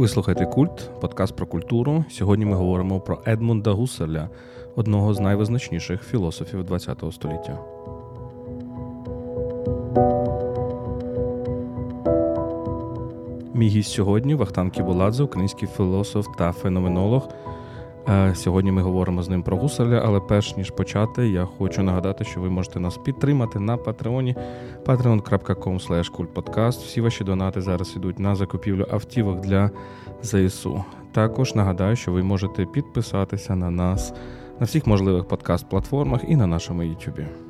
Ви слухаєте культ, подкаст про культуру. Сьогодні ми говоримо про Едмунда Гуселя, одного з найвизначніших філософів ХХ століття. Мій гість сьогодні Вахтан Кібуладзе, український філософ та феноменолог. Е, сьогодні ми говоримо з ним про гуселя, але перш ніж почати, я хочу нагадати, що ви можете нас підтримати на Патреоні patreon.com kultpodcast. Всі ваші донати зараз ідуть на закупівлю автівок для ЗСУ. Також нагадаю, що ви можете підписатися на нас на всіх можливих подкаст-платформах і на нашому YouTube.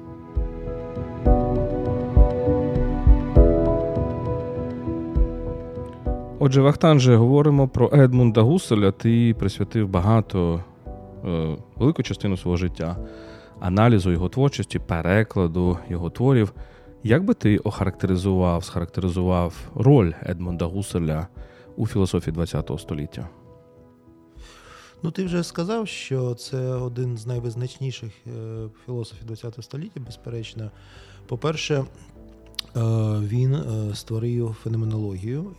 Отже, Вахтанже, говоримо про Едмунда Гуселя. Ти присвятив багато е, велику частину свого життя аналізу його творчості, перекладу його творів. Як би ти охарактеризував, схарактеризував роль Едмунда Гуселя у філософії ХХ століття? Ну, ти вже сказав, що це один з найвизначніших е, філософів ХХ століття, безперечно. По-перше, він е, створив феноменологію,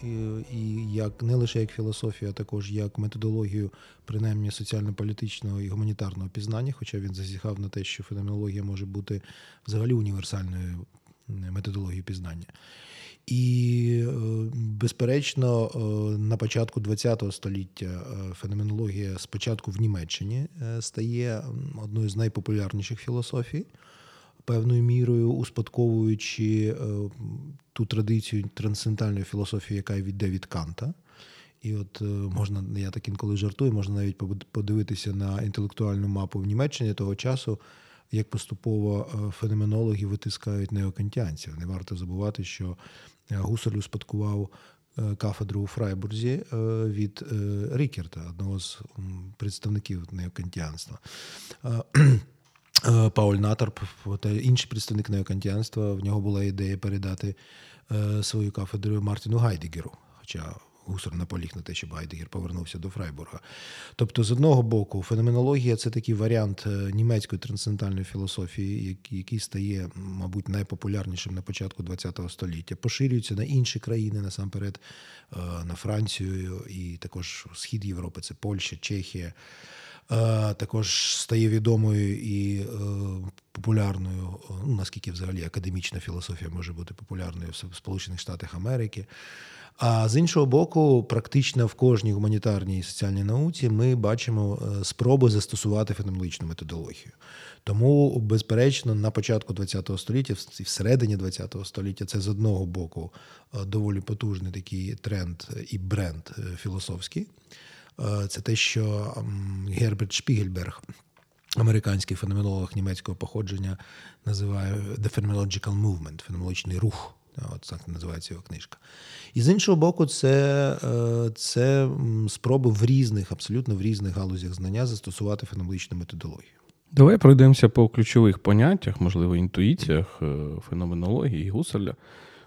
і як не лише як філософію, а також як методологію, принаймні соціально-політичного і гуманітарного пізнання, хоча він зазіхав на те, що феноменологія може бути взагалі універсальною методологією пізнання. І, е, безперечно, на початку ХХ століття феноменологія спочатку в Німеччині стає одною з найпопулярніших філософій певною мірою успадковуючи е, ту традицію трансцендентальної філософії, яка йде від Канта. І от е, можна, я так інколи жартую, можна навіть подивитися на інтелектуальну мапу в Німеччині того часу, як поступово е, феноменологи витискають неокантіанців. Не варто забувати, що Гусерль успадкував кафедру у Фрайбурзі від Рікерта, одного з представників неокантіанства. Е, Пауль Наторп та інший представник неокантіанства, в нього була ідея передати е, свою кафедру Мартіну Гайдегеру. Хоча Гусерль наполіг на те, щоб Гайдегер повернувся до Фрайбурга. Тобто, з одного боку, феноменологія це такий варіант е, німецької трансцендентальної філософії, який стає, мабуть, найпопулярнішим на початку ХХ століття. Поширюється на інші країни, насамперед, на Францію і також Схід Європи це Польща, Чехія. Е, також стає відомою і е, популярною, ну наскільки взагалі академічна філософія може бути популярною в Сполучених Штатах Америки. А з іншого боку, практично в кожній гуманітарній і соціальній науці ми бачимо е, спроби застосувати феноменологічну методологію. Тому, безперечно, на початку ХХ століття, і всередині ХХ століття, це з одного боку доволі потужний такий тренд і бренд філософський. Е, це те, що Герберт Шпігельберг, американський феноменолог німецького походження, називає The Phenomenological Movement, феноменологічний рух. От так називається його книжка. І з іншого боку, це е, це спроби в різних, абсолютно в різних галузях знання застосувати феноменологічну методологію. Давай пройдемося по ключових поняттях, можливо, інтуїціях е, феноменології Гуселя.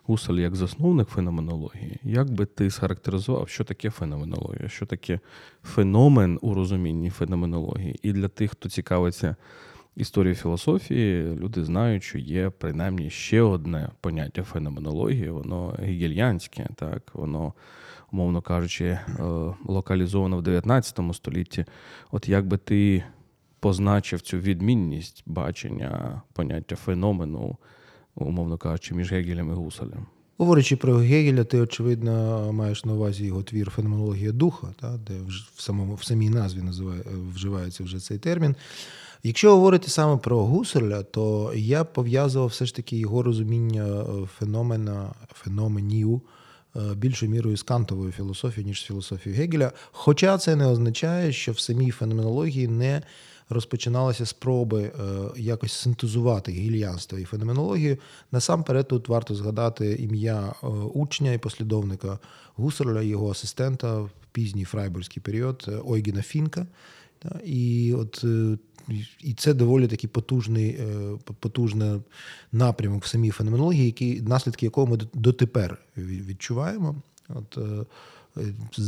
Гусель як засновник феноменології, як би ти схарактеризував, що таке феноменологія, що таке феномен у розумінні феноменології? І для тих, хто цікавиться історією філософії, люди знають, що є принаймні ще одне поняття феноменології, воно гегельянське, так, воно, умовно кажучи, е, локалізовано в 19 столітті. От як би ти позначив цю відмінність бачення поняття феномену? Умовно кажучи, між Гегелем і Гуселем. Говорячи про Гегеля, ти, очевидно, маєш на увазі його твір Феноменологія духа, та, де в самому, в самій назві називає, вживається вже цей термін. Якщо говорити саме про Гуселя, то я пов'язував все ж таки його розуміння е, феномена, феноменів е, більшою мірою з кантовою філософією, ніж з філософією Гегеля. Хоча це не означає, що в самій феноменології не розпочиналися спроби е, якось синтезувати гільянство і феноменологію. Насамперед, тут варто згадати ім'я е, учня і послідовника Гусерля, його асистента в пізній фрайбурзький період е, Ойгіна Фінка. І от і це доволі такий потужний потужний напрямок в самій феноменології, який, наслідки якого ми дотепер відчуваємо. От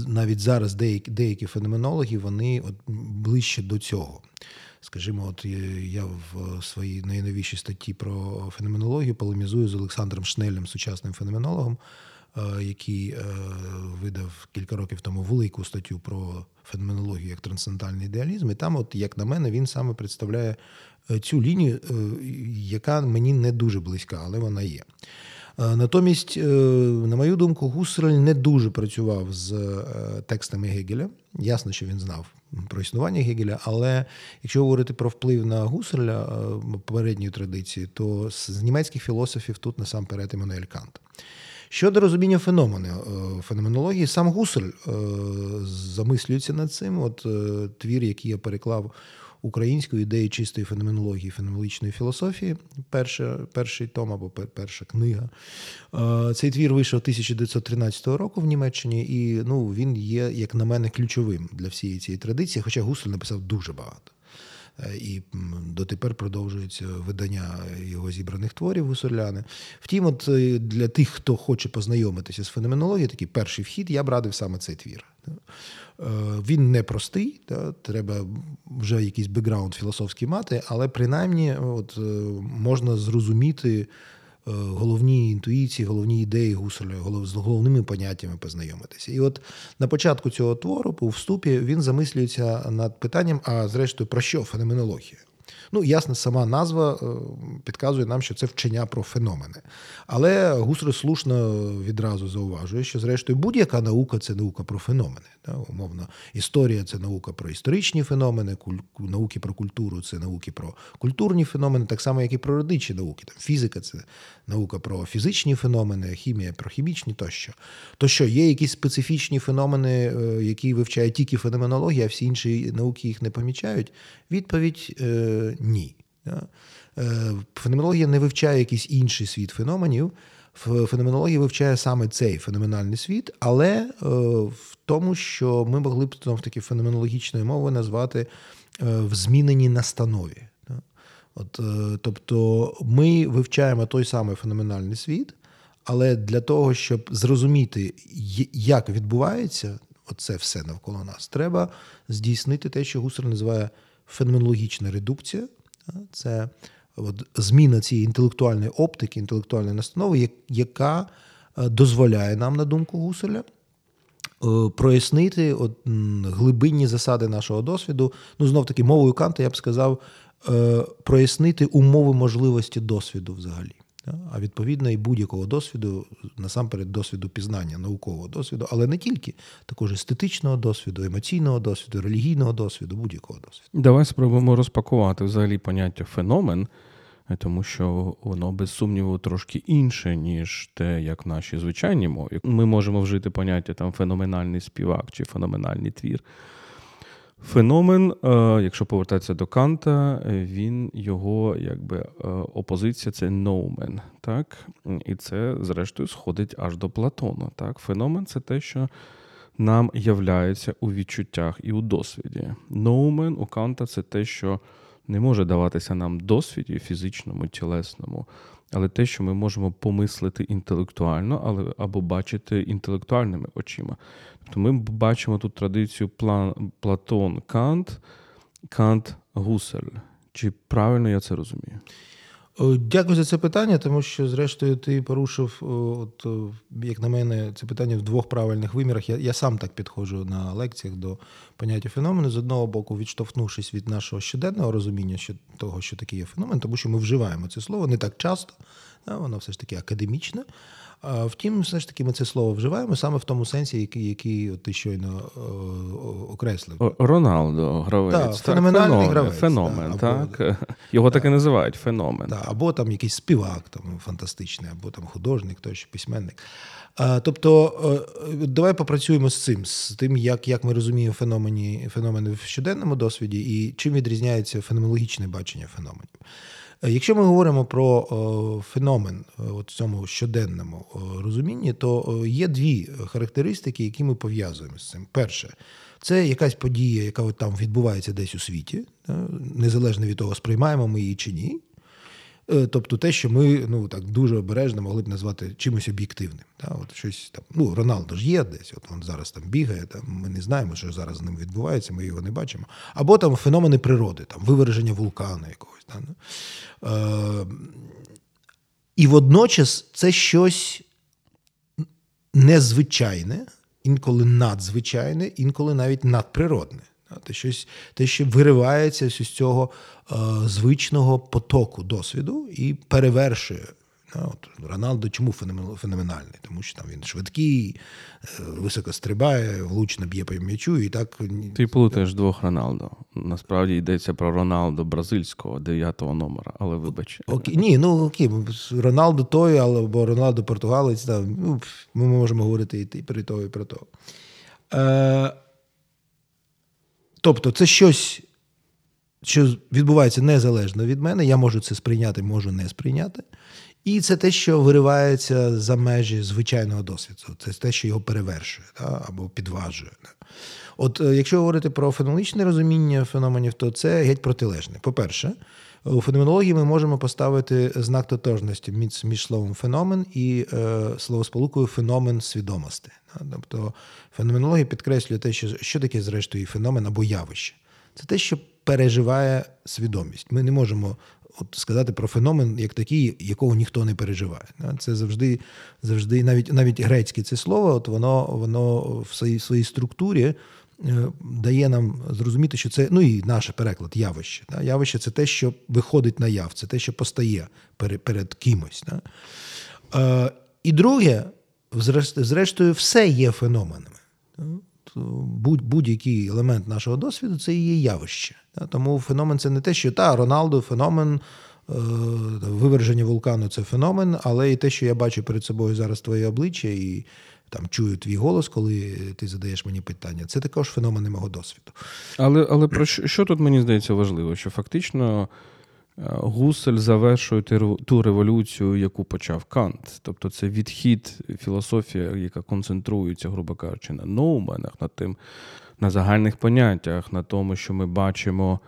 навіть зараз деякі деякі феноменологи вони от ближче до цього. Скажімо, от я в своїй найновішій статті про феноменологію полемізую з Олександром Шнелем, сучасним феноменологом. Який видав кілька років тому велику статтю про феноменологію як трансцендентальний ідеалізм. І там, от, як на мене, він саме представляє цю лінію, яка мені не дуже близька, але вона є. Натомість, на мою думку, Гусарль не дуже працював з текстами Гегеля. Ясно, що він знав про існування Гегеля, але якщо говорити про вплив на Гусарля е, попередньої традиції, то з німецьких філософів тут насамперед Еммануель Кант. Щодо розуміння феномену е, феноменології, сам Гусарль е, замислюється над цим. От твір, який я переклав українською ідеї чистої феноменології, феноменологічної філософії, перша, перший том або перша книга. Цей твір вийшов 1913 року в Німеччині, і ну, він є, як на мене, ключовим для всієї цієї традиції, хоча Гусель написав дуже багато. Е, і дотепер продовжується видання його зібраних творів гусорляни. Втім, от е, для тих, хто хоче познайомитися з феноменологією, такий перший вхід, я б радив саме цей твір. Е, він не простий, да, треба вже якийсь бекграунд філософський мати, але принаймні от, можна зрозуміти головні інтуїції, головні ідеї Гусарля, з головними поняттями познайомитися. І от на початку цього твору, у вступі, він замислюється над питанням: а зрештою, про що феноменологія? Ну, ясно, сама назва е, підказує нам, що це вчення про феномени. Але Гусар слушно відразу зауважує, що, зрештою, будь-яка наука це наука про феномени. Умовно, історія це наука про історичні феномени, науки про культуру це науки про культурні феномени, так само, як і про родичі науки. Там Фізика це наука про фізичні феномени, хімія про хімічні тощо. То що є якісь специфічні феномени, е, які вивчає тільки феноменологія, а всі інші науки їх не помічають? Відповідь е, ні. Е, феноменологія не вивчає якийсь інший світ феноменів. Феноменологія вивчає саме цей феноменальний світ, але е, в тому, що ми могли б в таки феноменологічною мовою назвати в зміненій настанові. От, Тобто ми вивчаємо той самий феноменальний світ, але для того, щоб зрозуміти, як відбувається оце все навколо нас, треба здійснити те, що Гусар називає феноменологічна редукція. Це от зміна цієї інтелектуальної оптики, інтелектуальної настанови, яка дозволяє нам, на думку Гуселя, е, прояснити от глибинні засади нашого досвіду. Ну, знов таки, мовою Канта я б сказав, е, прояснити умови можливості досвіду взагалі а відповідно і будь-якого досвіду, насамперед, досвіду пізнання, наукового досвіду, але не тільки, також естетичного досвіду, емоційного досвіду, релігійного досвіду, будь-якого досвіду. Давай спробуємо розпакувати взагалі поняття феномен. Тому що воно без сумніву трошки інше, ніж те, як в нашій звичайній мові. Ми можемо вжити поняття там феноменальний співак чи феноменальний твір. Феномен, е, якщо повертатися до Канта, він його якби е, опозиція це ноумен. Так? І це, зрештою, сходить аж до Платона. Так? Феномен це те, що нам являється у відчуттях і у досвіді. Ноумен у Канта це те, що не може даватися нам досвіді фізичному, тілесному але те, що ми можемо помислити інтелектуально, але або бачити інтелектуальними очима. Тобто ми бачимо тут традицію Платон Кант, Кант Гусель. Чи правильно я це розумію? Дякую за це питання, тому що, зрештою, ти порушив, от, як на мене, це питання в двох правильних вимірах. Я я сам так підходжу на лекціях до поняття феномену. З одного боку, відштовхнувшись від нашого щоденного розуміння того, що таке є феномен, тому що ми вживаємо це слово не так часто, воно все ж таки академічне. Втім, все ж таки, ми це слово вживаємо саме в тому сенсі, який який ти щойно окреслив. Роналдо, гравець. Так, феноменальний феномен, гравець. Феномен, так. так. Його так і називають феномен. Так, Або там якийсь співак там, фантастичний, або там художник, тощо письменник. А, Тобто, давай попрацюємо з цим, з тим, як як ми розуміємо феномени, феномени в щоденному досвіді і чим відрізняється феноменологічне бачення феноменів. Е, якщо ми говоримо про феномен в цьому щоденному розумінні, то є дві характеристики, які ми пов'язуємо з цим. Перше, це якась подія, яка от там відбувається десь у світі, незалежно від того, сприймаємо ми її чи ні. Е, тобто те, що ми ну так дуже обережно могли б назвати чимось об'єктивним. Да? От щось там, ну Роналдо ж є десь, от він зараз там бігає, там ми не знаємо, що зараз з ним відбувається, ми його не бачимо. Або там феномени природи, там виверження вулкану якогось. Да? Е, І водночас це щось незвичайне, інколи надзвичайне, інколи навіть надприродне. Те, щось, те, що виривається з цього е, звичного потоку досвіду і перевершує От Роналдо чому феноменальний? Тому що там він швидкий, е, високо стрибає, влучно б'є по м'ячу і так. Ти плутаєш двох Роналдо. Насправді йдеться про Роналдо бразильського, дев'ятого номера, але вибач. Окей, Ні, ну окей, Роналдо той, або Роналдо португалець. Там, ну, Ми можемо говорити і про того, і про того. Е, Тобто, це щось. Що відбувається незалежно від мене, я можу це сприйняти, можу не сприйняти. І це те, що виривається за межі звичайного досвіду. Це те, що його перевершує да, або підважує. Да. От е, якщо говорити про феноменологічне розуміння феноменів, то це геть протилежне. По-перше, у феноменології ми можемо поставити знак тотожності між, між словом феномен і е, словосполукою феномен свідомості. Тобто феноменологія підкреслює те, що що таке, зрештою, феномен або явище. Це те, що переживає свідомість. Ми не можемо от сказати про феномен як такий, якого ніхто не переживає. Це завжди, завжди, навіть навіть грецьке це слово, от воно воно в своїй своїй структурі. Е, дає нам зрозуміти, що це ну і наш переклад явище. Да? Явище це те, що виходить на яв, це те, що постає перед перед кимось. Да? Е, І друге, зрештою, все є феноменами будь-який елемент нашого досвіду це і є явище. Тому феномен це не те, що та Роналду феномен. Е, виверження вулкану це феномен, але і те, що я бачу перед собою зараз твоє обличчя і там чую твій голос, коли ти задаєш мені питання, це також феномени мого досвіду. Але але про що, що тут мені здається важливо? Що фактично Е, Гусель завершує ту революцію, яку почав Кант. Тобто це відхід філософія, яка концентрується, грубо кажучи, на ноуменах, на тим, на загальних поняттях, на тому, що ми бачимо,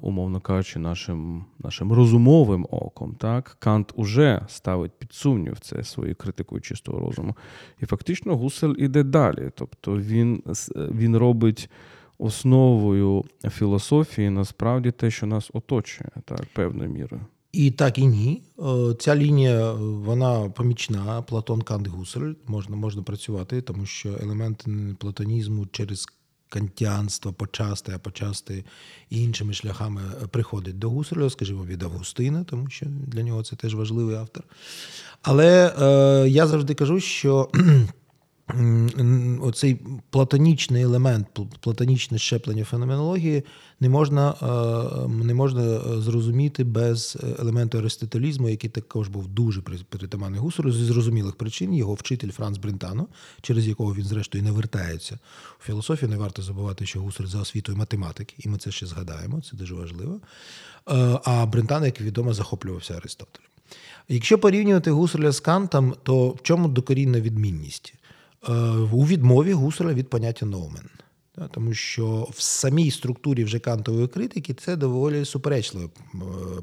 умовно кажучи, нашим нашим розумовим оком. Так? Кант уже ставить під сумнів це своєю критикою чистого розуму. І фактично Гусель іде далі. Тобто він, він робить основою філософії насправді те, що нас оточує, так, певною мірою. І так і ні. Е, ця лінія вона помічна. Платон Кант Гусель можна можна працювати, тому що елементи платонізму через кантіанство почасти, а почасти іншими шляхами приходить до Гусарля, скажімо, від Августина, тому що для нього це теж важливий автор. Але е, я завжди кажу, що оцей платонічний елемент, платонічне щеплення феноменології не можна е, не можна е, зрозуміти без елементу аристотелізму, який також був дуже притаманний Гусару зі зрозумілих причин. Його вчитель Франц Брентано, через якого він, зрештою, не вертається у філософію. Не варто забувати, що Гусар за освітою математики, і ми це ще згадаємо, це дуже важливо. Е, а Брентано, як відомо, захоплювався Аристотелем. Якщо порівнювати Гусарля з Кантом, то в чому докорінна відмінність? Е, у відмові Гусаря від поняття ноумен. Тому що в самій структурі вже кантової критики це доволі суперечливе е,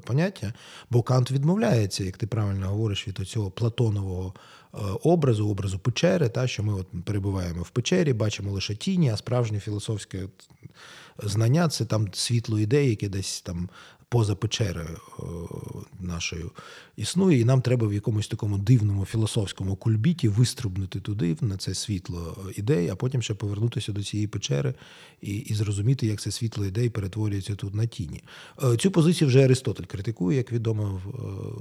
поняття, бо Кант відмовляється, як ти правильно говориш, від цього платонового е, образу, образу печери, та, що ми от перебуваємо в печері, бачимо лише тіні, а справжнє філософське знання це там світло ідеї, яке десь там поза печерою е, нашою існує, і нам треба в якомусь такому дивному філософському кульбіті виструбнути туди, на це світло ідей, а потім ще повернутися до цієї печери і і зрозуміти, як це світло ідей перетворюється тут на тіні. Е, цю позицію вже Аристотель критикує, як відомо,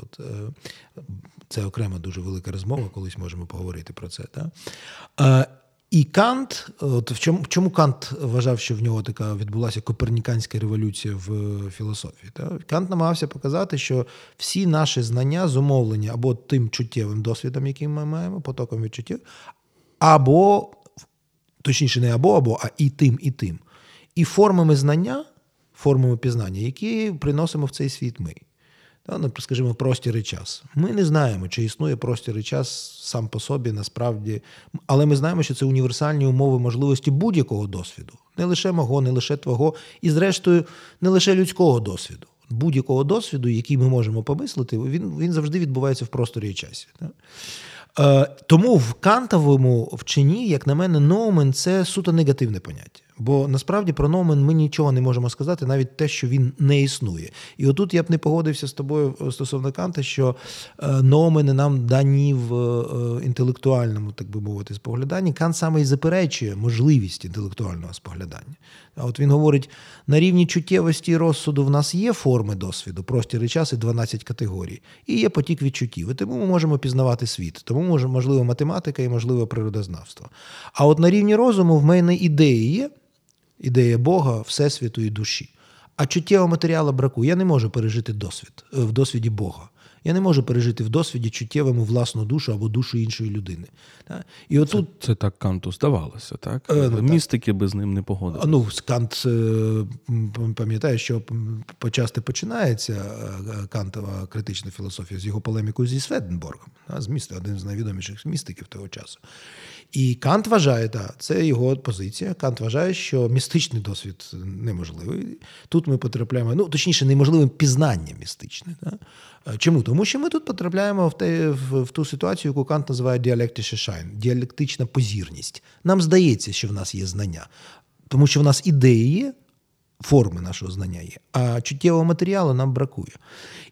от, е, це окрема дуже велика розмова, колись можемо поговорити про це. Так? І Кант, от в чому чому Кант вважав, що в нього така відбулася коперніканська революція в філософії? Та? Кант намагався показати, що всі наші знання зумовлені або тим чуттєвим досвідом, який ми маємо, потоком відчуттів, або, точніше, не або, або, а і тим, і тим. І формами знання, формами пізнання, які приносимо в цей світ ми. Ну, скажімо, простір і час. Ми не знаємо, чи існує простір і час сам по собі, насправді, але ми знаємо, що це універсальні умови можливості будь-якого досвіду, не лише мого, не лише твого, і, зрештою, не лише людського досвіду. Будь-якого досвіду, який ми можемо помислити, він він завжди відбувається в просторі і часі. Так? Е, Тому в кантовому вченні, як на мене, ноумен це суто негативне поняття. Бо насправді про Ноумен ми нічого не можемо сказати, навіть те, що він не існує. І отут я б не погодився з тобою е, стосовно Канта, що е, Ноумени нам дані в е, інтелектуальному, так би мовити, спогляданні. Кант саме і заперечує можливість інтелектуального споглядання. А от він говорить: на рівні чуттєвості і розсуду в нас є форми досвіду, простір і час і 12 категорій, і є потік відчуттів. І тому ми можемо пізнавати світ. Тому можливо математика і можливо природознавство. А от на рівні розуму в мене ідеї є ідея Бога, Всесвіту і душі. А чуттєвого матеріалу бракує. Я не можу пережити досвід е, в досвіді Бога. Я не можу пережити в досвіді чуттєвому власну душу або душу іншої людини. І отут... Це, це так Канту здавалося, так? Е, ну, Містики би з ним не погодилися. Ну, Кант е, пам'ятає, що почасти починається е, Кантова критична філософія з його полемікою зі Сведенборгом, з міста, один з найвідоміших містиків того часу. І Кант вважає, так, це його позиція. Кант вважає, що містичний досвід неможливий. Тут ми потрапляємо, ну точніше, неможливе пізнання містичне. Так? Чому? Тому що ми тут потрапляємо в те, в, в ту ситуацію, яку Кант називає діалектишешайн, діалектична позірність. Нам здається, що в нас є знання, тому що в нас ідеї є, форми нашого знання є, а чуттєвого матеріалу нам бракує.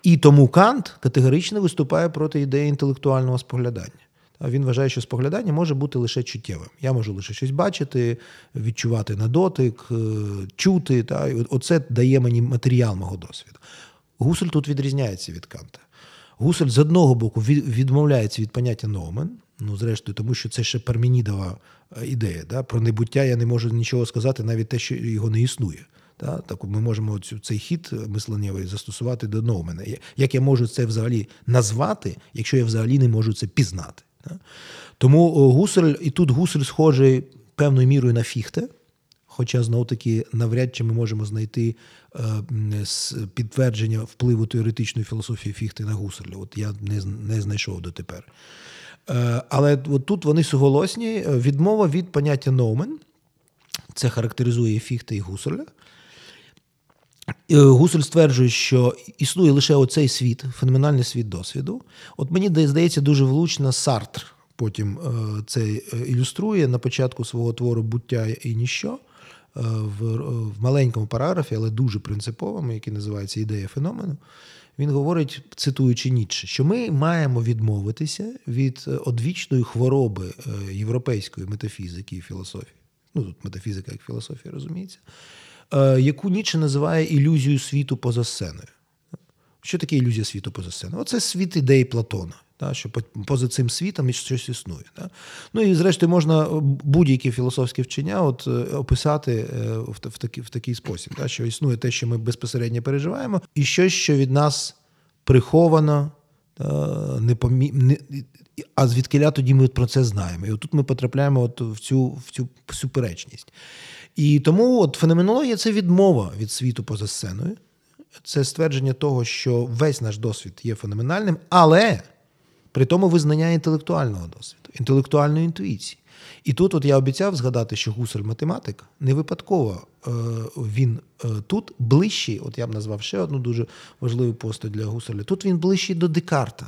І тому Кант категорично виступає проти ідеї інтелектуального споглядання. Він вважає, що споглядання може бути лише чуттєвим. Я можу лише щось бачити, відчувати на дотик, е, чути. Та, Оце дає мені матеріал мого досвіду. Гусель тут відрізняється від Канта. Гусель з одного боку відмовляється від поняття номен, ну, зрештою, тому що це ще пермінідова е, ідея. Да? Про небуття я не можу нічого сказати, навіть те, що його не існує. Да? Так ми можемо цю, цей хід мисленнєвий застосувати до номена. Як я можу це взагалі назвати, якщо я взагалі не можу це пізнати? Да? Тому Гусель, і тут Гусель схожий певною мірою на фіхте. Хоча знов таки навряд чи ми можемо знайти е, підтвердження впливу теоретичної філософії Фіхти на Гусарля. От я не не знайшов дотепер. Е, але от тут вони суголосні. Е, відмова від поняття номен. Це характеризує Фіхта і Гусарля. Гусель стверджує, що існує лише оцей світ, феноменальний світ досвіду. От мені здається, дуже влучно Сартр потім це ілюструє на початку свого твору буття і ніщо. Е, в, в маленькому параграфі, але дуже принциповому, який називається Ідея феномену, він говорить, цитуючи Ніцше, що ми маємо відмовитися від е, одвічної хвороби е, європейської метафізики і філософії. Ну, тут метафізика як філософія, розуміється, яку Ніцше називає ілюзією світу поза сценою. Що таке ілюзія світу поза сценою? Оце світ ідеї Платона. Та, що поза цим світом щось існує. Та. Ну і зрештою можна будь-які філософські вчення от, е, описати е, в в, такий в такий спосіб, та, що існує те, що ми безпосередньо переживаємо, і щось, що від нас приховано, та, не не... а звідкиля тоді ми про це знаємо. І отут ми потрапляємо от в цю в цю суперечність. І тому от феноменологія це відмова від світу поза сценою. Це ствердження того, що весь наш досвід є феноменальним, але. При тому визнання інтелектуального досвіду, інтелектуальної інтуїції. І тут от я обіцяв згадати, що Гусель математик не випадково е, він е, тут ближчий, от я б назвав ще одну дуже важливу постать для Гуселя. Тут він ближчий до Декарта.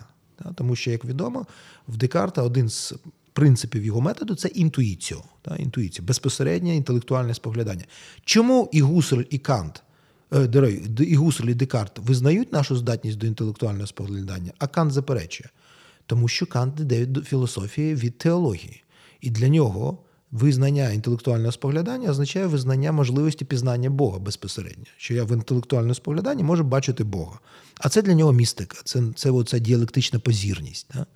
Тому що, як відомо, в Декарта один з принципів його методу це інтуїція, інтуїція, безпосереднє інтелектуальне споглядання. Чому і Гусель, і Кант, е, і Гусель, і Декарт визнають нашу здатність до інтелектуального споглядання, а Кант заперечує? Тому що Кант йде до філософії від теології. І для нього визнання інтелектуального споглядання означає визнання можливості пізнання Бога безпосередньо. Що я в інтелектуальному спогляданні можу бачити Бога. А це для нього містика, це це оця діалектична позірність. Да?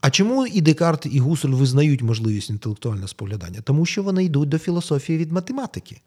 А чому і Декарт, і Гусель визнають можливість інтелектуального споглядання? Тому що вони йдуть до філософії від математики.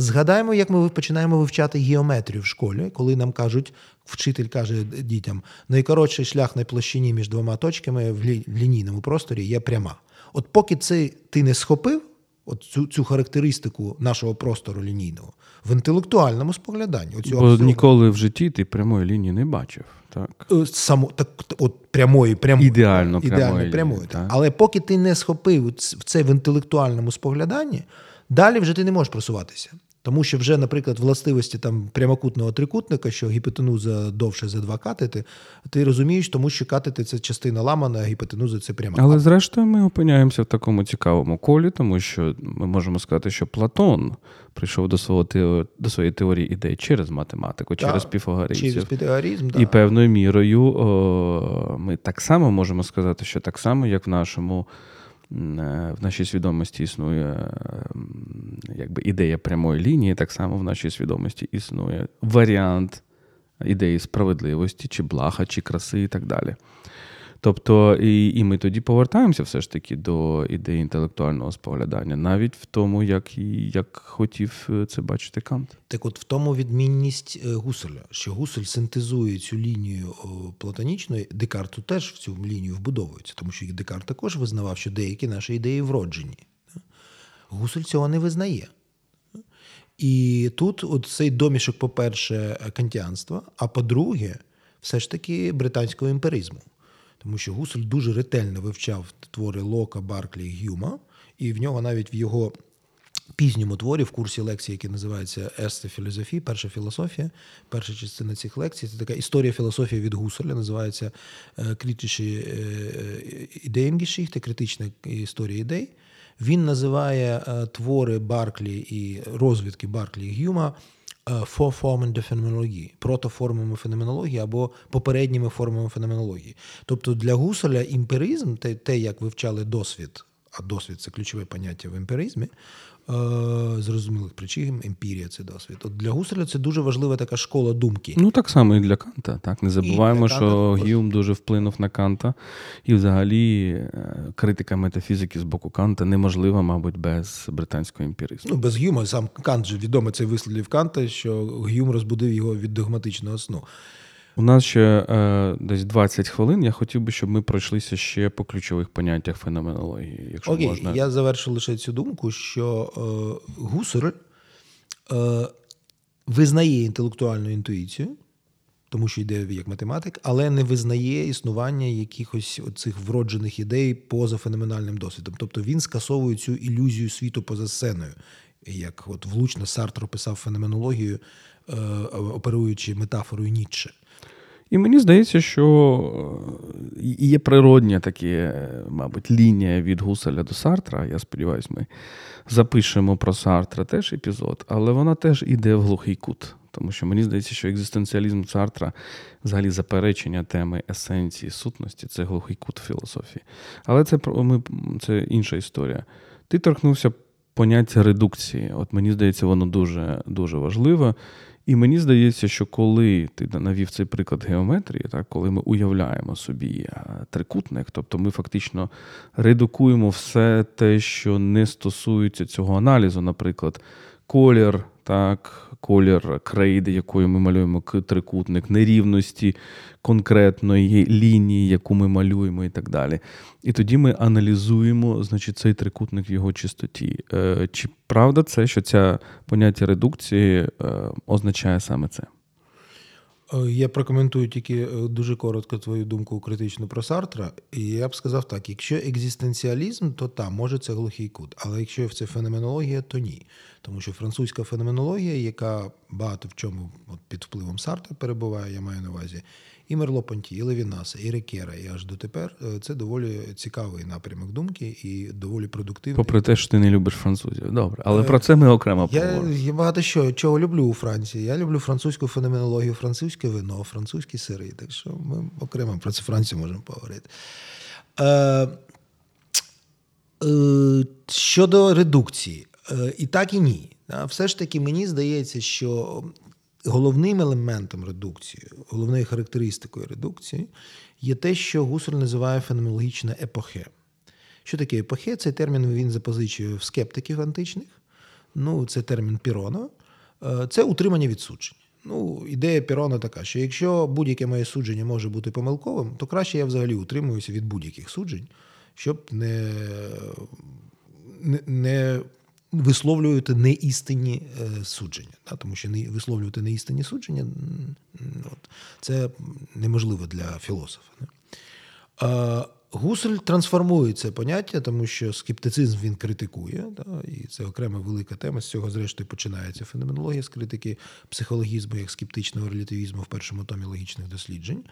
Згадаємо, як ми починаємо вивчати геометрію в школі, коли нам кажуть, вчитель каже дітям, найкоротший шлях на площині між двома точками в лінійному просторі є пряма. От поки це ти не схопив, от цю цю характеристику нашого простору лінійного в інтелектуальному спогляданні. Бо абсурду, ніколи в житті ти прямої лінії не бачив. Так, е, Само, так от прямої, прямої ідеально, ідеально прямої, прямої. Так. Але поки ти не схопив це в інтелектуальному спогляданні, далі вже ти не можеш просуватися. Тому що вже, наприклад, властивості там прямокутного трикутника, що гіпотенуза довше за два катети, ти розумієш, тому що катети це частина ламана, а гіпотенуза це пряма. Але зрештою ми опиняємося в такому цікавому колі, тому що ми можемо сказати, що Платон прийшов до свого до своєї теорії ідей через математику, Так, через піфагорійців. Через піфагоризм, І певною мірою о, ми так само можемо сказати, що так само, як в нашому. Е, в нашій свідомості існує якби ідея прямої лінії, так само в нашій свідомості існує варіант ідеї справедливості, чи блага, чи краси, і так далі. Тобто, і і ми тоді повертаємося все ж таки до ідеї інтелектуального споглядання, навіть в тому, як як хотів е, це бачити Кант. Так, от в тому відмінність е, Гуселя, що Гусель синтезує цю лінію платонічної, Декарту теж в цю лінію вбудовується, тому що Декарт також визнавав, що деякі наші ідеї вроджені. Гусель цього не визнає. І тут от цей домішок, по-перше, кантіанства, а по-друге, все ж таки британського імперизму тому що Гусель дуже ретельно вивчав твори Лока, Барклі і Гюма, і в нього навіть в його пізньому творі в курсі лекції, який називається Есте філософії, перша філософія, перша частина цих лекцій, це така історія філософії від Гуселя, називається критичі ідеємгішіхти, критична історія ідей. Він називає е, твори Барклі і розвідки Барклі і Гюма фоформен феноменології, протоформами феноменології або попередніми формами феноменології. Тобто для Гуселя імперизм, те, те, як вивчали досвід, а досвід це ключове поняття в емпіризмі, Е, зрозумілих причин, емпірія це досвід. От Для Гуселя це дуже важлива така школа думки. Ну так само і для Канта. Так Не забуваємо, що Гюм дуже вплинув на Канта, і взагалі е, критика метафізики з боку Канта неможлива, мабуть, без британського емпіризму. Ну, без Гюма сам Кант же відомий цей вислів Канта, що Гюм розбудив його від догматичного сну. У нас ще е, десь 20 хвилин. Я хотів би, щоб ми пройшлися ще по ключових поняттях феноменології. Якщо Окей, можна. Я завершу лише цю думку, що е, Гусер е, визнає інтелектуальну інтуїцію, тому що йде як математик, але не визнає існування якихось цих вроджених ідей поза феноменальним досвідом. Тобто він скасовує цю ілюзію світу поза сценою, як от влучно Сартр описав феноменологію, е, оперуючи метафорою Ніцше. І мені здається, що е, є природня такі, мабуть, лінія від Гуселя до Сартра. Я сподіваюся, ми запишемо про Сартра теж епізод, але вона теж іде в глухий кут. Тому що мені здається, що екзистенціалізм Сартра, взагалі заперечення теми есенції, сутності це глухий кут філософії. Але це ми, це інша історія. Ти торкнувся поняття редукції. От мені здається, воно дуже, дуже важливе. І мені здається, що коли ти навів цей приклад геометрії, так, коли ми уявляємо собі е, трикутник, тобто ми фактично редукуємо все те, що не стосується цього аналізу, наприклад, колір, так, колір крейди, якою ми малюємо трикутник, нерівності конкретної лінії, яку ми малюємо, і так далі. І тоді ми аналізуємо значить, цей трикутник в його чистоті. Е, чи правда це, що ця поняття редукції е, означає саме це? Е, я прокоментую тільки дуже коротко твою думку критичну про Сартра. І я б сказав так: якщо екзистенціалізм, то так, може це глухий кут. Але якщо це феноменологія, то ні. Тому що французька феноменологія, яка багато в чому от під впливом Сарта перебуває, я маю на увазі, і Мерло Понті, і Левінаса, і Рекера, і аж дотепер е, це доволі цікавий напрямок думки і доволі продуктивний. Попри те, що ти не любиш французів. Добре, але про це ми окремо поговоримо. Я, я багато що чого люблю у Франції. Я люблю французьку феноменологію, французьке вино, французькі сири. Так що ми окремо про це Францію можемо поговорити. Е, е, Щодо редукції, е, і так і ні. Все ж таки, мені здається, що головним елементом редукції, головною характеристикою редукції є те, що Гусель називає феноменологічне епохе. Що таке епохе? Цей термін він запозичує в скептиків античних. Ну, це термін Пірона. Е, це утримання від судження. Ну, ідея Пірона така, що якщо будь-яке моє судження може бути помилковим, то краще я взагалі утримуюся від будь-яких суджень, щоб не, не висловлювати неістинні е, судження. Тому що не висловлювати неістинні судження от, це неможливо для філософа. Гусель трансформує це поняття, тому що скептицизм він критикує, да, і це окрема велика тема. З цього, зрештою, починається феноменологія з критики психологізму як скептичного релятивізму в першому томі логічних досліджень.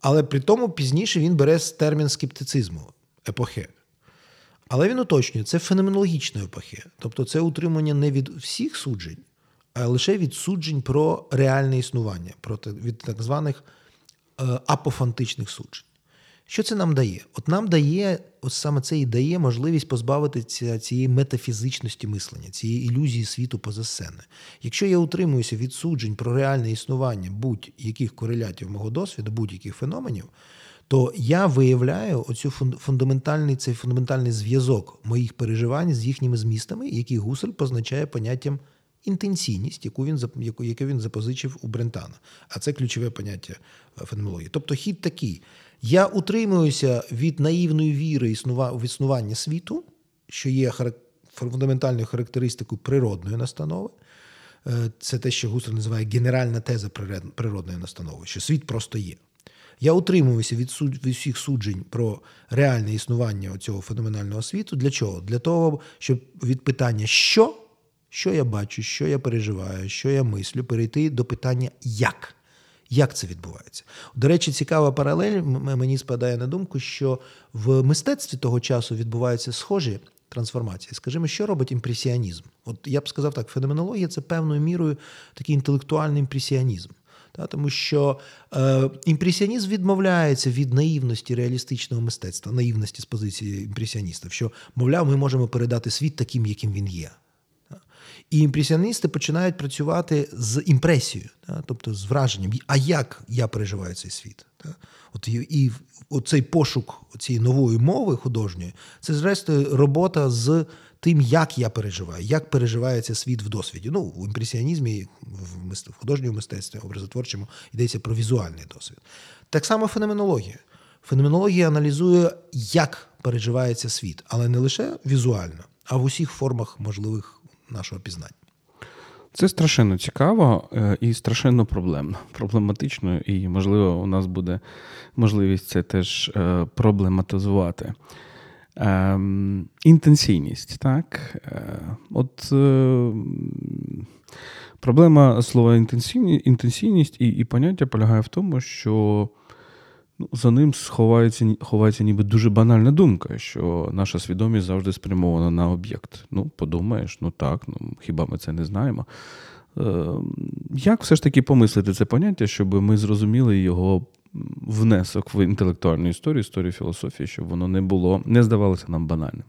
Але при тому пізніше він бере термін скептицизму епохе. Але він уточнює, це феноменологічне епохе. Тобто це утримання не від всіх суджень, а лише від суджень про реальне існування, проти, від так званих е, апофантичних суджень. Що це нам дає? От нам дає, от саме це і дає можливість позбавитися цієї метафізичності мислення, цієї ілюзії світу поза сцени. Якщо я утримуюся від суджень про реальне існування будь-яких корелятів мого досвіду, будь-яких феноменів, то я виявляю оцю фундаментальний цей фундаментальний зв'язок моїх переживань з їхніми змістами, який Гусель позначає поняттям інтенційність, яку він яку він запозичив у Брентана. А це ключове поняття е, феноменології. Тобто хід такий. Я утримуюся від наївної віри в існування світу, що є фундаментальною характеристикою природної настанови. Е, це те, що Гусар називає генеральна теза природної настанови, що світ просто є. Я утримуюся від суд, від всіх суджень про реальне існування цього феноменального світу. Для чого? Для того, щоб від питання, що, що я бачу, що я переживаю, що я мислю, перейти до питання як. Як це відбувається? До речі, цікава паралель мені спадає на думку, що в мистецтві того часу відбуваються схожі трансформації. Скажімо, що робить імпресіонізм? От я б сказав так, феноменологія це певною мірою такий інтелектуальний імпресіонізм. Та, Тому що е, імпресіонізм відмовляється від наївності реалістичного мистецтва, наївності з позиції імпресіоністів, що, мовляв, ми можемо передати світ таким, яким він є. І імпресіоністи починають працювати з імпресією, тобто з враженням. А як я переживаю цей світ? От І, і оцей пошук цієї нової мови художньої це, зрештою, робота з тим, як я переживаю, як переживається світ в досвіді. Ну, в імпресіонізмі, в, художньому мистецтві, образотворчому йдеться про візуальний досвід. Так само феноменологія. Феноменологія аналізує, як переживається світ, але не лише візуально, а в усіх формах можливих нашого пізнання. Це страшенно цікаво е, і страшенно проблемно, проблематично, і, можливо, у нас буде можливість це теж е, проблематизувати. Ем, інтенсійність, так? Е, от проблема слова інтенсійність і, і поняття полягає в тому, що Ну, За ним сховається ховається ніби дуже банальна думка, що наша свідомість завжди спрямована на об'єкт. Ну, подумаєш, ну так, ну хіба ми це не знаємо. Е, Як все ж таки помислити це поняття, щоб ми зрозуміли його внесок в інтелектуальну історію, історію філософії, щоб воно не було, не здавалося нам банальним?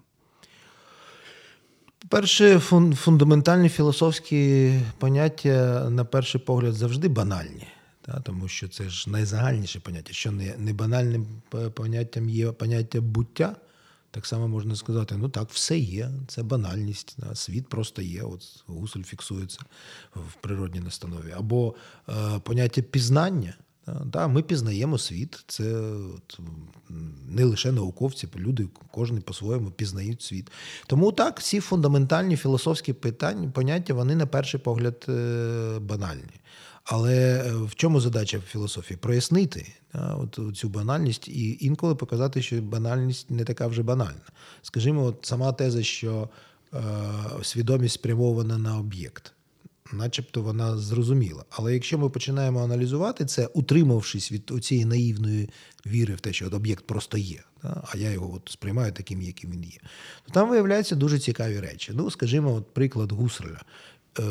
Перше, фундаментальні філософські поняття, на перший погляд, завжди банальні. Та, Тому що це ж найзагальніше поняття. Що не не банальним поняттям є поняття буття, так само можна сказати, ну так, все є, це банальність, да, світ просто є. От гусель фіксується в природній настанові. Або е, поняття пізнання. Да, Ми пізнаємо світ, це от, не лише науковці, люди, кожен по-своєму пізнають світ. Тому так, ці фундаментальні філософські питання, поняття, вони на перший погляд е, банальні. Але е, в чому задача філософії? Прояснити да, от цю банальність і інколи показати, що банальність не така вже банальна. Скажімо, от сама теза, що е, свідомість спрямована на об'єкт, начебто вона зрозуміла. Але якщо ми починаємо аналізувати це, утримавшись від цієї наївної віри в те, що от об'єкт просто є, да, а я його от сприймаю таким, яким він є, то там виявляються дуже цікаві речі. Ну, скажімо, от приклад Гусарля. Е,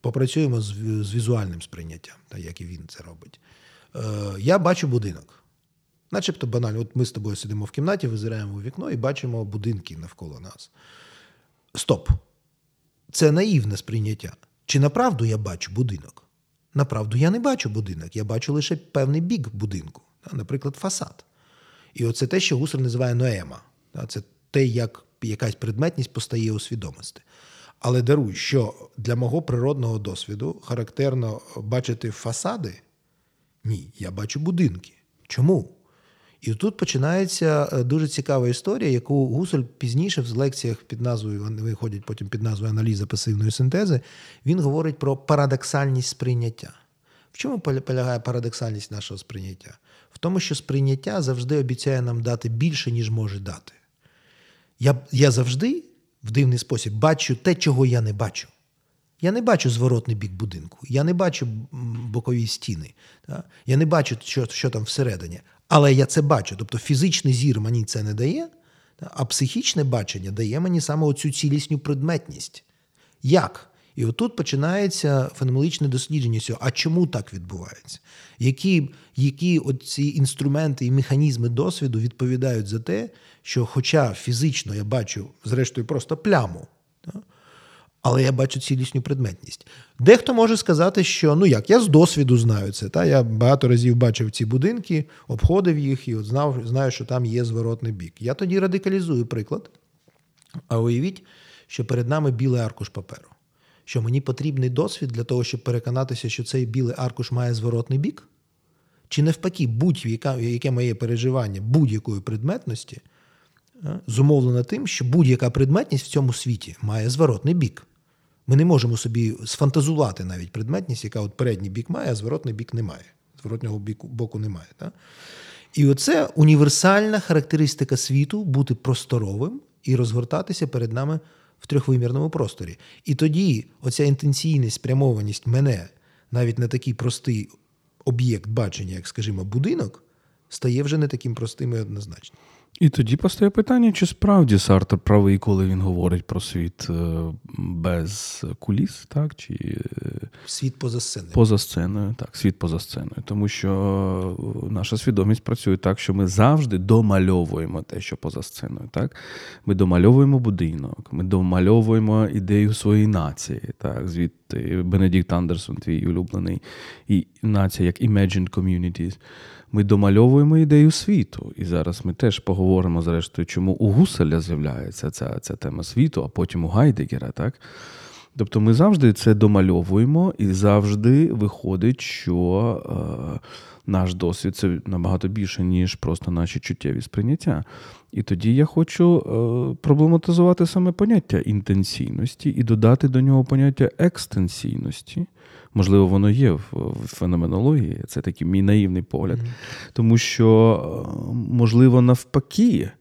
попрацюємо з, з візуальним сприйняттям, так, як і він це робить. Е, Я бачу будинок. Начебто банально, от ми з тобою сидимо в кімнаті, визираємо у вікно і бачимо будинки навколо нас. Стоп! Це наївне сприйняття. Чи направду я бачу будинок? Направду я не бачу будинок, я бачу лише певний бік будинку, наприклад, фасад. І оце те, що Гусар називає ноема. Це те, як якась предметність постає у свідомості. Але даруй, що для мого природного досвіду характерно бачити фасади? Ні, я бачу будинки. Чому? І тут починається е, дуже цікава історія, яку Гусель пізніше в лекціях під назвою вони виходять потім під назвою аналіза пасивної синтези. Він говорить про парадоксальність сприйняття. В чому полягає парадоксальність нашого сприйняття? В тому, що сприйняття завжди обіцяє нам дати більше, ніж може дати. Я я завжди в дивний спосіб бачу те, чого я не бачу. Я не бачу зворотний бік будинку, я не бачу бокові стіни, я не бачу, що що там всередині. Але я це бачу. Тобто фізичний зір мені це не дає, а психічне бачення дає мені саме оцю цілісню предметність. Як? І отут починається феноменологічне дослідження цього. А чому так відбувається? Які які оці інструменти і механізми досвіду відповідають за те, що, хоча фізично я бачу, зрештою, просто пляму, але я бачу цілісню предметність. Дехто може сказати, що ну як, я з досвіду знаю це. Та? Я багато разів бачив ці будинки, обходив їх і от знав, знаю, що там є зворотний бік. Я тоді радикалізую приклад. А уявіть, що перед нами білий аркуш паперу. Що мені потрібний досвід для того, щоб переконатися, що цей білий аркуш має зворотний бік? Чи навпаки, будь-яке моє переживання будь-якої предметності зумовлено тим, що будь-яка предметність в цьому світі має зворотний бік. Ми не можемо собі сфантазувати навіть предметність, яка от передній бік має, а зворотний бік немає. Зворотнього біку, боку немає. Так? І оце універсальна характеристика світу бути просторовим і розгортатися перед нами в трьохвимірному просторі. І тоді оця інтенційність, спрямованість мене навіть на такий простий об'єкт бачення, як, скажімо, будинок, стає вже не таким простим і однозначним. І тоді постає питання, чи справді Сартер правий, коли він говорить про світ е, без куліс, так? Чи е, світ поза сценою. Поза сценою, так, світ поза сценою. Тому що е, наша свідомість працює так, що ми завжди домальовуємо те, що поза сценою. Так? Ми домальовуємо будинок, ми домальовуємо ідею своєї нації. Так? Звідти Бенедикт Андерсон, твій улюблений, і нація як Imagined Communities ми домальовуємо ідею світу. І зараз ми теж поговоримо, зрештою, чому у Гуселя з'являється ця ця тема світу, а потім у Гайдегера. так? Тобто ми завжди це домальовуємо, і завжди виходить, що е, наш досвід це набагато більше, ніж просто наші чуттєві сприйняття. І тоді я хочу е, проблематизувати саме поняття інтенсійності і додати до нього поняття екстенсійності. Можливо, воно є в феноменології. Це такий мій наївний погляд. Mm-hmm. Тому що, е, можливо, навпаки, е,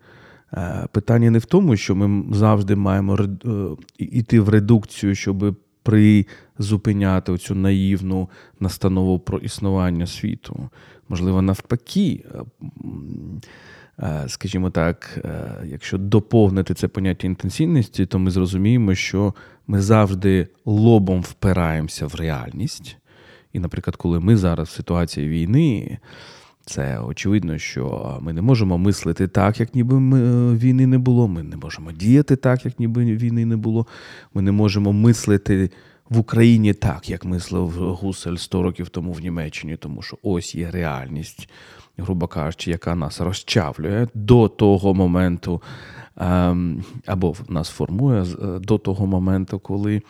питання не в тому, що ми завжди маємо йти е, в редукцію, щоб призупиняти цю наївну настанову про існування світу. Можливо, навпаки. Скажімо так, якщо доповнити це поняття інтенсивності, то ми зрозуміємо, що ми завжди лобом впираємося в реальність. І, наприклад, коли ми зараз в ситуації війни, це очевидно, що ми не можемо мислити так, як ніби е, війни не було. Ми не можемо діяти так, як ніби війни не було. Ми не можемо мислити в Україні так, як мислив Гусель 100 років тому в Німеччині, тому що ось є реальність, грубо кажучи, яка нас розчавлює до того моменту, ем, або нас формує е, до того моменту, коли.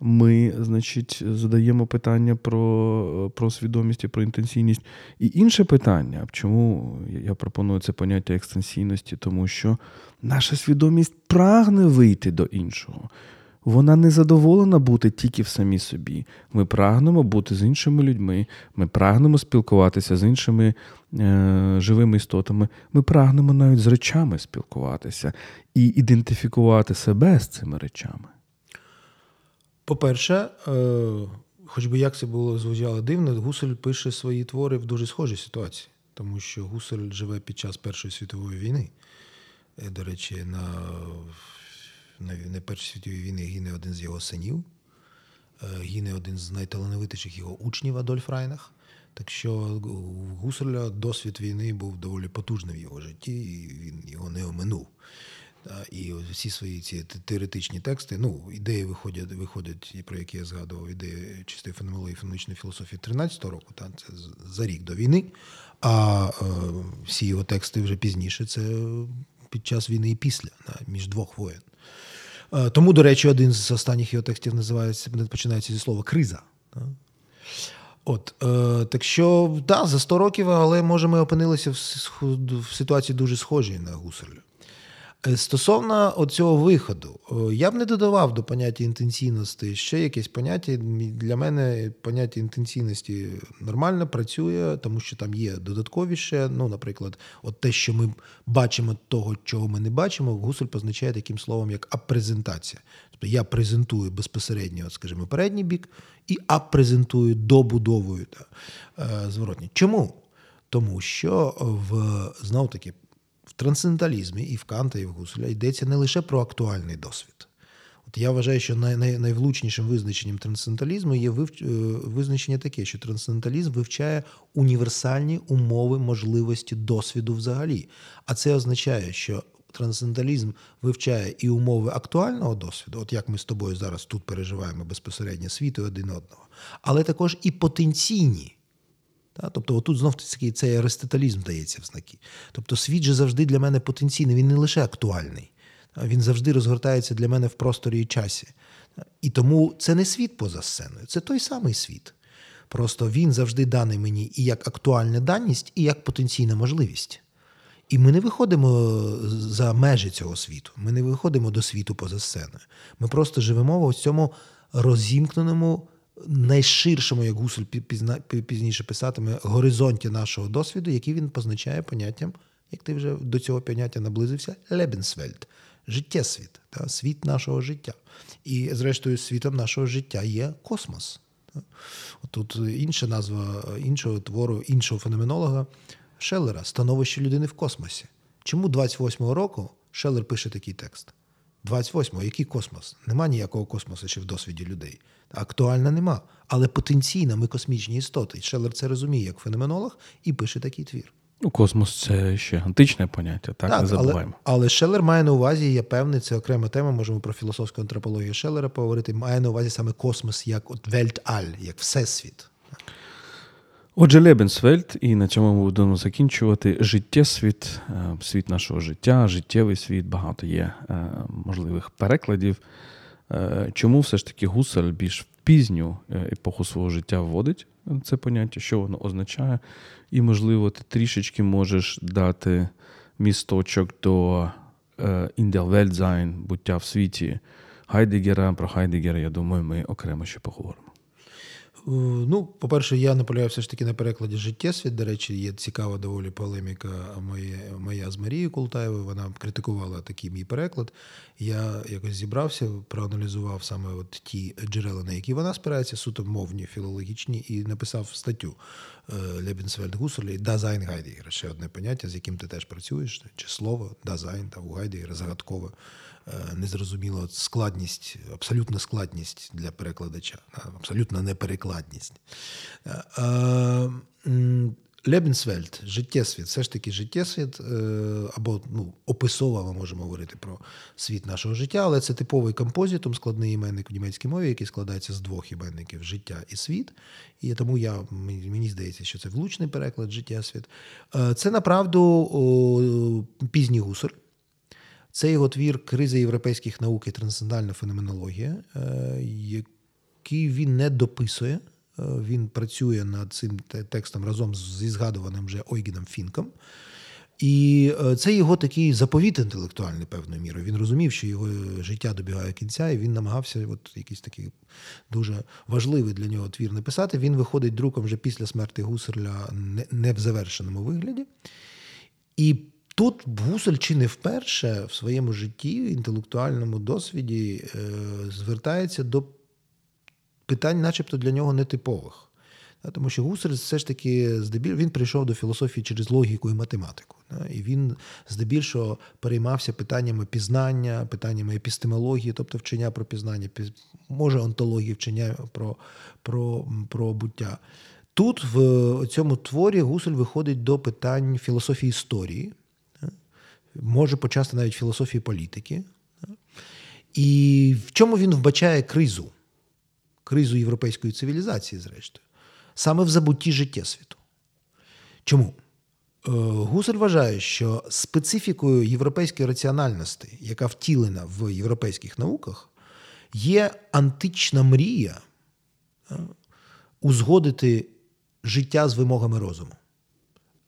Ми, значить, задаємо питання про про свідомість і про інтенсійність. І інше питання, чому я пропоную це поняття екстенсійності, тому що наша свідомість прагне вийти до іншого. Вона не задоволена бути тільки в самій собі. Ми прагнемо бути з іншими людьми, ми прагнемо спілкуватися з іншими е, живими істотами. Ми прагнемо навіть з речами спілкуватися і ідентифікувати себе з цими речами. По-перше, е, хоч би як це було звучало дивно, Гусель пише свої твори в дуже схожій ситуації, тому що Гусель живе під час Першої світової війни. Е, до речі, на на Першій світовій війни гине один з його синів, е, гине один з найталановитіших його учнів Адольф Райнах. Так що у Гусарля досвід війни був доволі потужний в його житті, і він його не оминув. І всі свої ці теоретичні тексти, ну, ідеї виходять, виходять, про які я згадував, ідеї чистої феноменології феноменічної філософії 13-го року, та, це за рік до війни. А е, всі його тексти вже пізніше це під час війни і після, між двох воєн. Е, тому, до речі, один з останніх його текстів називається починається зі слова криза. От, е, Так що, да, за 100 років, але може ми опинилися в, в ситуації дуже схожій на Гусарля. Е, стосовно цього виходу, я б не додавав до поняття інтенційності ще якесь поняття. Для мене поняття інтенційності нормально працює, тому що там є додатковіше. Ну, наприклад, от те, що ми бачимо того, чого ми не бачимо, Гусель позначає таким словом, як апрезентація. Тобто я презентую безпосередньо, скажімо, передній бік і апрезентую добудовою та, е, зворотні. Чому? Тому що в знов таки в трансценденталізмі і в Канта, і в Гуселя йдеться не лише про актуальний досвід. От я вважаю, що най, най, найвлучнішим визначенням трансценденталізму є вив... Е, визначення таке, що трансценденталізм вивчає універсальні умови можливості досвіду взагалі. А це означає, що трансценденталізм вивчає і умови актуального досвіду, от як ми з тобою зараз тут переживаємо безпосередньо світу один одного, але також і потенційні. Тобто, отут знов таки цей аристотелізм дається в знаки. Тобто, світ же завжди для мене потенційний, він не лише актуальний, він завжди розгортається для мене в просторі і часі. І тому це не світ поза сценою, це той самий світ. Просто він завжди даний мені і як актуальна даність, і як потенційна можливість. І ми не виходимо за межі цього світу. Ми не виходимо до світу поза сценою. Ми просто живемо в цьому розімкненому, найширшому, як Гусель пізніше писатиме, горизонті нашого досвіду, який він позначає поняттям, як ти вже до цього поняття наблизився, Лебенсвельд, життєсвіт, та, світ нашого життя. І, зрештою, світом нашого життя є космос. Тут інша назва іншого твору, іншого феноменолога. Шеллера становище людини в космосі. Чому 28-го року Шеллер пише такий текст? 28-го, який космос? Нема ніякого космосу ще в досвіді людей. Актуально нема. Але потенційно ми космічні істоти. Шеллер це розуміє як феноменолог і пише такий твір. Ну, Космос це ще античне поняття, так, так не забуваємо. Але, але Шелер має на увазі, я певний, це окрема тема, можемо про філософську антропологію Шелера поговорити. Має на увазі саме космос як от Weltall, як Всесвіт. Отже, Lebenswelt, і на цьому ми будемо закінчувати життєсвіт, е, світ нашого життя, життєвий світ, багато є е, можливих перекладів. Е, чому все ж таки Гусерль більш в пізню епоху свого життя вводить це поняття, що воно означає? І, можливо, ти трішечки можеш дати місточок до Індельвельдзайн, буття в світі Хайдегера. Про Хайдегера, я думаю, ми окремо ще поговоримо. Е, ну, по-перше, я наполягаю все ж таки на перекладі життєсвіт. До речі, є цікава доволі полеміка моя, моя з Марією Култаєвою. Вона критикувала такий мій переклад. Я якось зібрався, проаналізував саме от ті джерела, на які вона спирається, суто мовні, філологічні, і написав статтю е, Lebenswelt Гусерля Dasein Гайдегера. Ще одне поняття, з яким ти теж працюєш, чи слово Dasein та у Гайдегера загадкове. Е, незрозуміла складність, абсолютна складність для перекладача, абсолютна неперекладність. Е, е, Lebenswelt, життєсвіт, все ж таки життєсвіт, або ну, описово ми можемо говорити про світ нашого життя, але це типовий композитум, складний іменник в німецькій мові, який складається з двох іменників життя і світ. І тому я, мені здається, що це влучний переклад життя світ. Це направду пізній гусар. Це його твір Криза європейських наук і трансцендентальна феноменологія, е, який він не дописує. Е, він працює над цим текстом разом зі згадуваним вже Ойгіном Фінком. І е, це його такий заповіт інтелектуальний певною мірою. Він розумів, що його життя добігає кінця, і він намагався, от якийсь такий дуже важливий для нього твір написати. Він виходить друком вже після смерти Гусерля не в завершеному вигляді. І Тут Гусель чи не вперше в своєму житті, інтелектуальному досвіді е, звертається до питань, начебто для нього нетипових. Тому що Гусель все ж таки здебільшого він прийшов до філософії через логіку і математику. І він здебільшого переймався питаннями пізнання, питаннями епістемології, тобто вчення про пізнання, може онтології, вчення про, про, про буття. Тут в цьому творі Гусель виходить до питань філософії історії може почасти навіть філософії політики. І в чому він вбачає кризу, кризу європейської цивілізації, зрештою, саме в забутті життя світу. Чому? Е, Гусель вважає, що специфікою європейської раціональності, яка втілена в європейських науках, є антична мрія е, узгодити життя з вимогами розуму.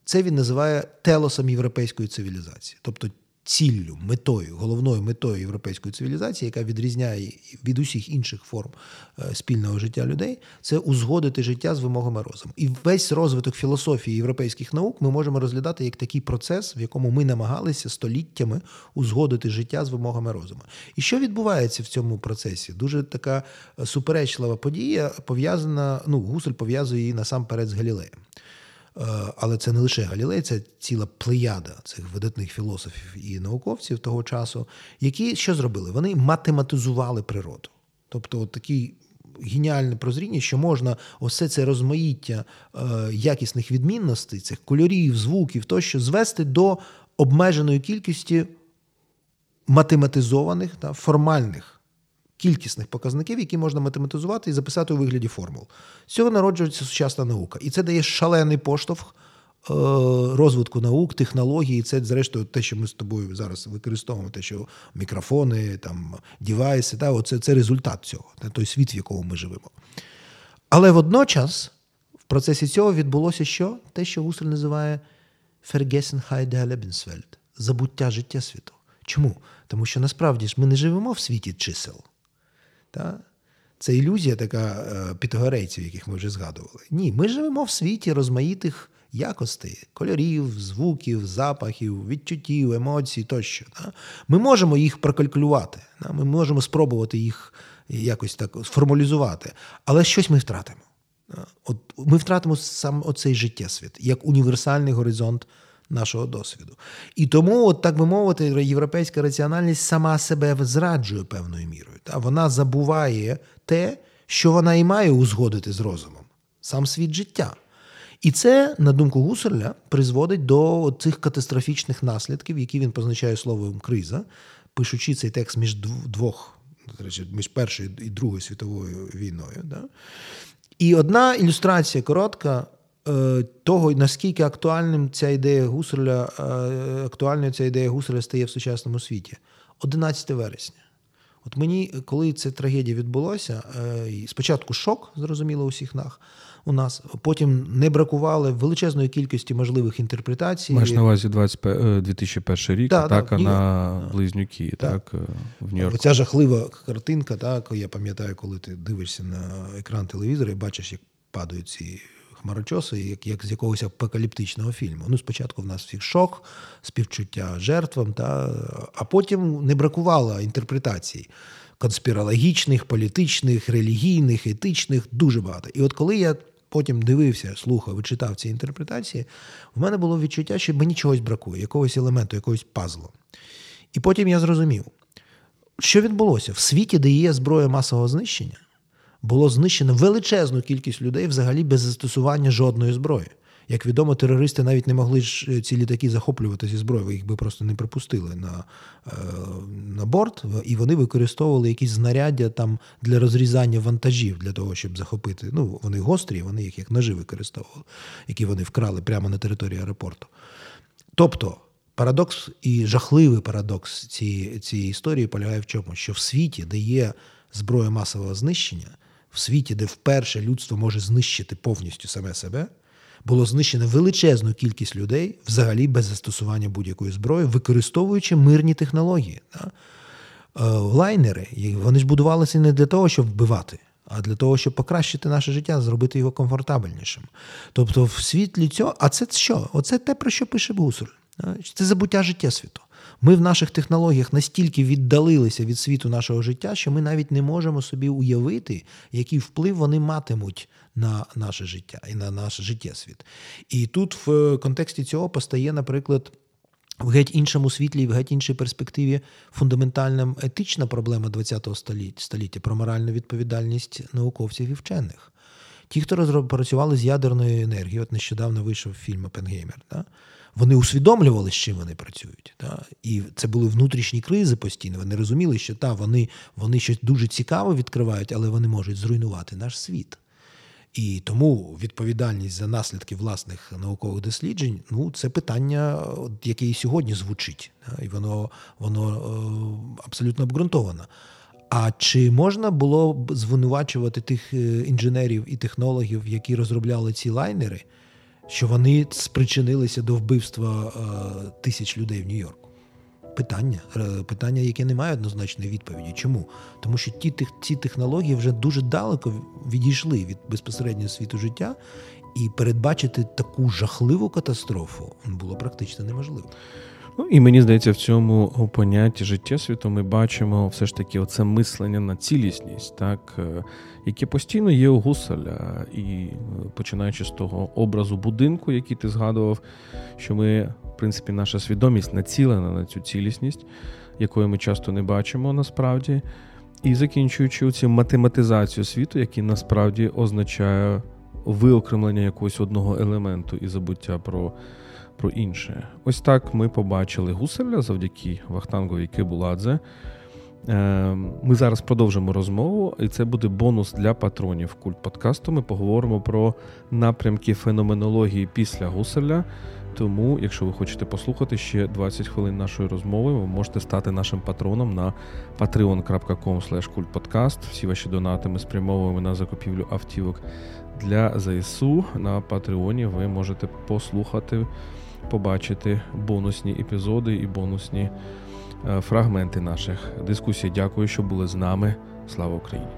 Це він називає телосом європейської цивілізації. Тобто ціллю, метою, головною метою європейської цивілізації, яка відрізняє від усіх інших форм е, спільного життя людей, це узгодити життя з вимогами розуму. І весь розвиток філософії європейських наук ми можемо розглядати як такий процес, в якому ми намагалися століттями узгодити життя з вимогами розуму. І що відбувається в цьому процесі? Дуже така суперечлива подія пов'язана. Ну, Гусель пов'язує її насамперед з Галілеєм. Е, але це не лише Галілей, це ціла плеяда цих видатних філософів і науковців того часу, які що зробили? Вони математизували природу. Тобто, от такі геніальне прозріння, що можна усе це розмаїття е, якісних відмінностей, цих кольорів, звуків тощо звести до обмеженої кількості математизованих та формальних кількісних показників, які можна математизувати і записати у вигляді формул. З цього народжується сучасна наука. І це дає шалений поштовх е, розвитку наук, технологій. І це, зрештою, те, що ми з тобою зараз використовуємо, те, що мікрофони, там, дівайси, та, оце, це результат цього, той світ, в якому ми живемо. Але водночас в процесі цього відбулося що? Те, що Гусель називає Vergessenheit der забуття життя світу. Чому? Тому що насправді ж ми не живемо в світі чисел. Та? Це ілюзія така е, пітагорейців, яких ми вже згадували. Ні, ми живемо в світі розмаїтих якостей, кольорів, звуків, запахів, відчуттів, емоцій тощо. Та? Ми можемо їх прокалькулювати, та? ми можемо спробувати їх якось так сформалізувати, але щось ми втратимо. От Ми втратимо сам оцей життєсвіт як універсальний горизонт нашого досвіду. І тому, от так би мовити, європейська раціональність сама себе зраджує певною мірою. Та Вона забуває те, що вона і має узгодити з розумом, сам світ життя. І це, на думку Гусерля, призводить до цих катастрофічних наслідків, які він позначає словом криза, пишучи цей текст між двох, між Першою і Другою світовою війною. Да? І одна ілюстрація коротка того, наскільки актуальним ця ідея Гусарля, е, актуальною ця ідея Гусарля стає в сучасному світі. 11 вересня. От мені, коли ця трагедія відбулася, е, спочатку шок, зрозуміло, у всіх нас, у нас, потім не бракувало величезної кількості можливих інтерпретацій. Маєш на увазі 2001 рік, да, атака да, на близнюки, так, так в Нью-Йорку. Ця жахлива картинка, так, я пам'ятаю, коли ти дивишся на екран телевізора і бачиш, як падають ці хмарочоси, як як з якогось апокаліптичного фільму. Ну, спочатку в нас всіх шок, співчуття жертвам, та, а потім не бракувало інтерпретацій конспірологічних, політичних, релігійних, етичних, дуже багато. І от коли я потім дивився, слухав вичитав ці інтерпретації, в мене було відчуття, що мені чогось бракує, якогось елементу, якогось пазлу. І потім я зрозумів, що відбулося в світі, де є зброя масового знищення було знищено величезну кількість людей взагалі без застосування жодної зброї. Як відомо, терористи навіть не могли ж е, ці літаки захоплювати зі зброєю, їх би просто не припустили на е, на борт, і вони використовували якісь знаряддя там для розрізання вантажів, для того, щоб захопити. Ну, вони гострі, вони їх як ножи використовували, які вони вкрали прямо на території аеропорту. Тобто. Парадокс і жахливий парадокс цієї цієї історії полягає в чому? Що в світі, де є зброя масового знищення, в світі, де вперше людство може знищити повністю саме себе, було знищено величезну кількість людей взагалі без застосування будь-якої зброї, використовуючи мирні технології. Е, лайнери вони ж будувалися не для того, щоб вбивати, а для того, щоб покращити наше життя, зробити його комфортабельнішим. Тобто, в світлі цього, а це що? Оце те, про що пише Гусуль. Це забуття життя світу. Ми в наших технологіях настільки віддалилися від світу нашого життя, що ми навіть не можемо собі уявити, який вплив вони матимуть на наше життя і на наш життєсвіт. І тут в контексті цього постає, наприклад. В геть іншому світлі в геть іншій перспективі фундаментальна етична проблема ХХ століття про моральну відповідальність науковців і вчених. Ті, хто розпрацювали з ядерною енергією, от нещодавно вийшов фільм Опенгеймер. Да? Вони усвідомлювали, з чим вони працюють. Та? І це були внутрішні кризи постійно. Вони розуміли, що та, вони вони щось дуже цікаве відкривають, але вони можуть зруйнувати наш світ. І тому відповідальність за наслідки власних наукових досліджень ну, це питання, яке і сьогодні звучить, і воно воно е, абсолютно обґрунтовано. А чи можна було б звинувачувати тих е, інженерів і технологів, які розробляли ці лайнери? Що вони спричинилися до вбивства е, тисяч людей в Нью-Йорку. питання, е, питання, яке не має однозначної відповіді. Чому? Тому що ті ці технології вже дуже далеко відійшли від безпосереднього світу життя, і передбачити таку жахливу катастрофу було практично неможливо. Ну і мені здається, в цьому понятті життя світу ми бачимо все ж таки оце мислення на цілісність, так, е, яке постійно є у Гуселя. І е, починаючи з того образу будинку, який ти згадував, що ми, в принципі, наша свідомість націлена на цю цілісність, якої ми часто не бачимо насправді. І закінчуючи цю математизацію світу, який насправді означає виокремлення якогось одного елементу і забуття про про інше. Ось так ми побачили гуселя завдяки Вахтангові Кибуладзе. Ем, ми зараз продовжимо розмову, і це буде бонус для патронів культ подкасту. Ми поговоримо про напрямки феноменології після гуселя. Тому, якщо ви хочете послухати ще 20 хвилин нашої розмови, ви можете стати нашим патроном на patreon.com. Всі ваші донати ми спрямовуємо на закупівлю автівок для ЗСУ. На Патреоні ви можете послухати побачити бонусні епізоди і бонусні е, фрагменти наших дискусій. Дякую, що були з нами. Слава Україні!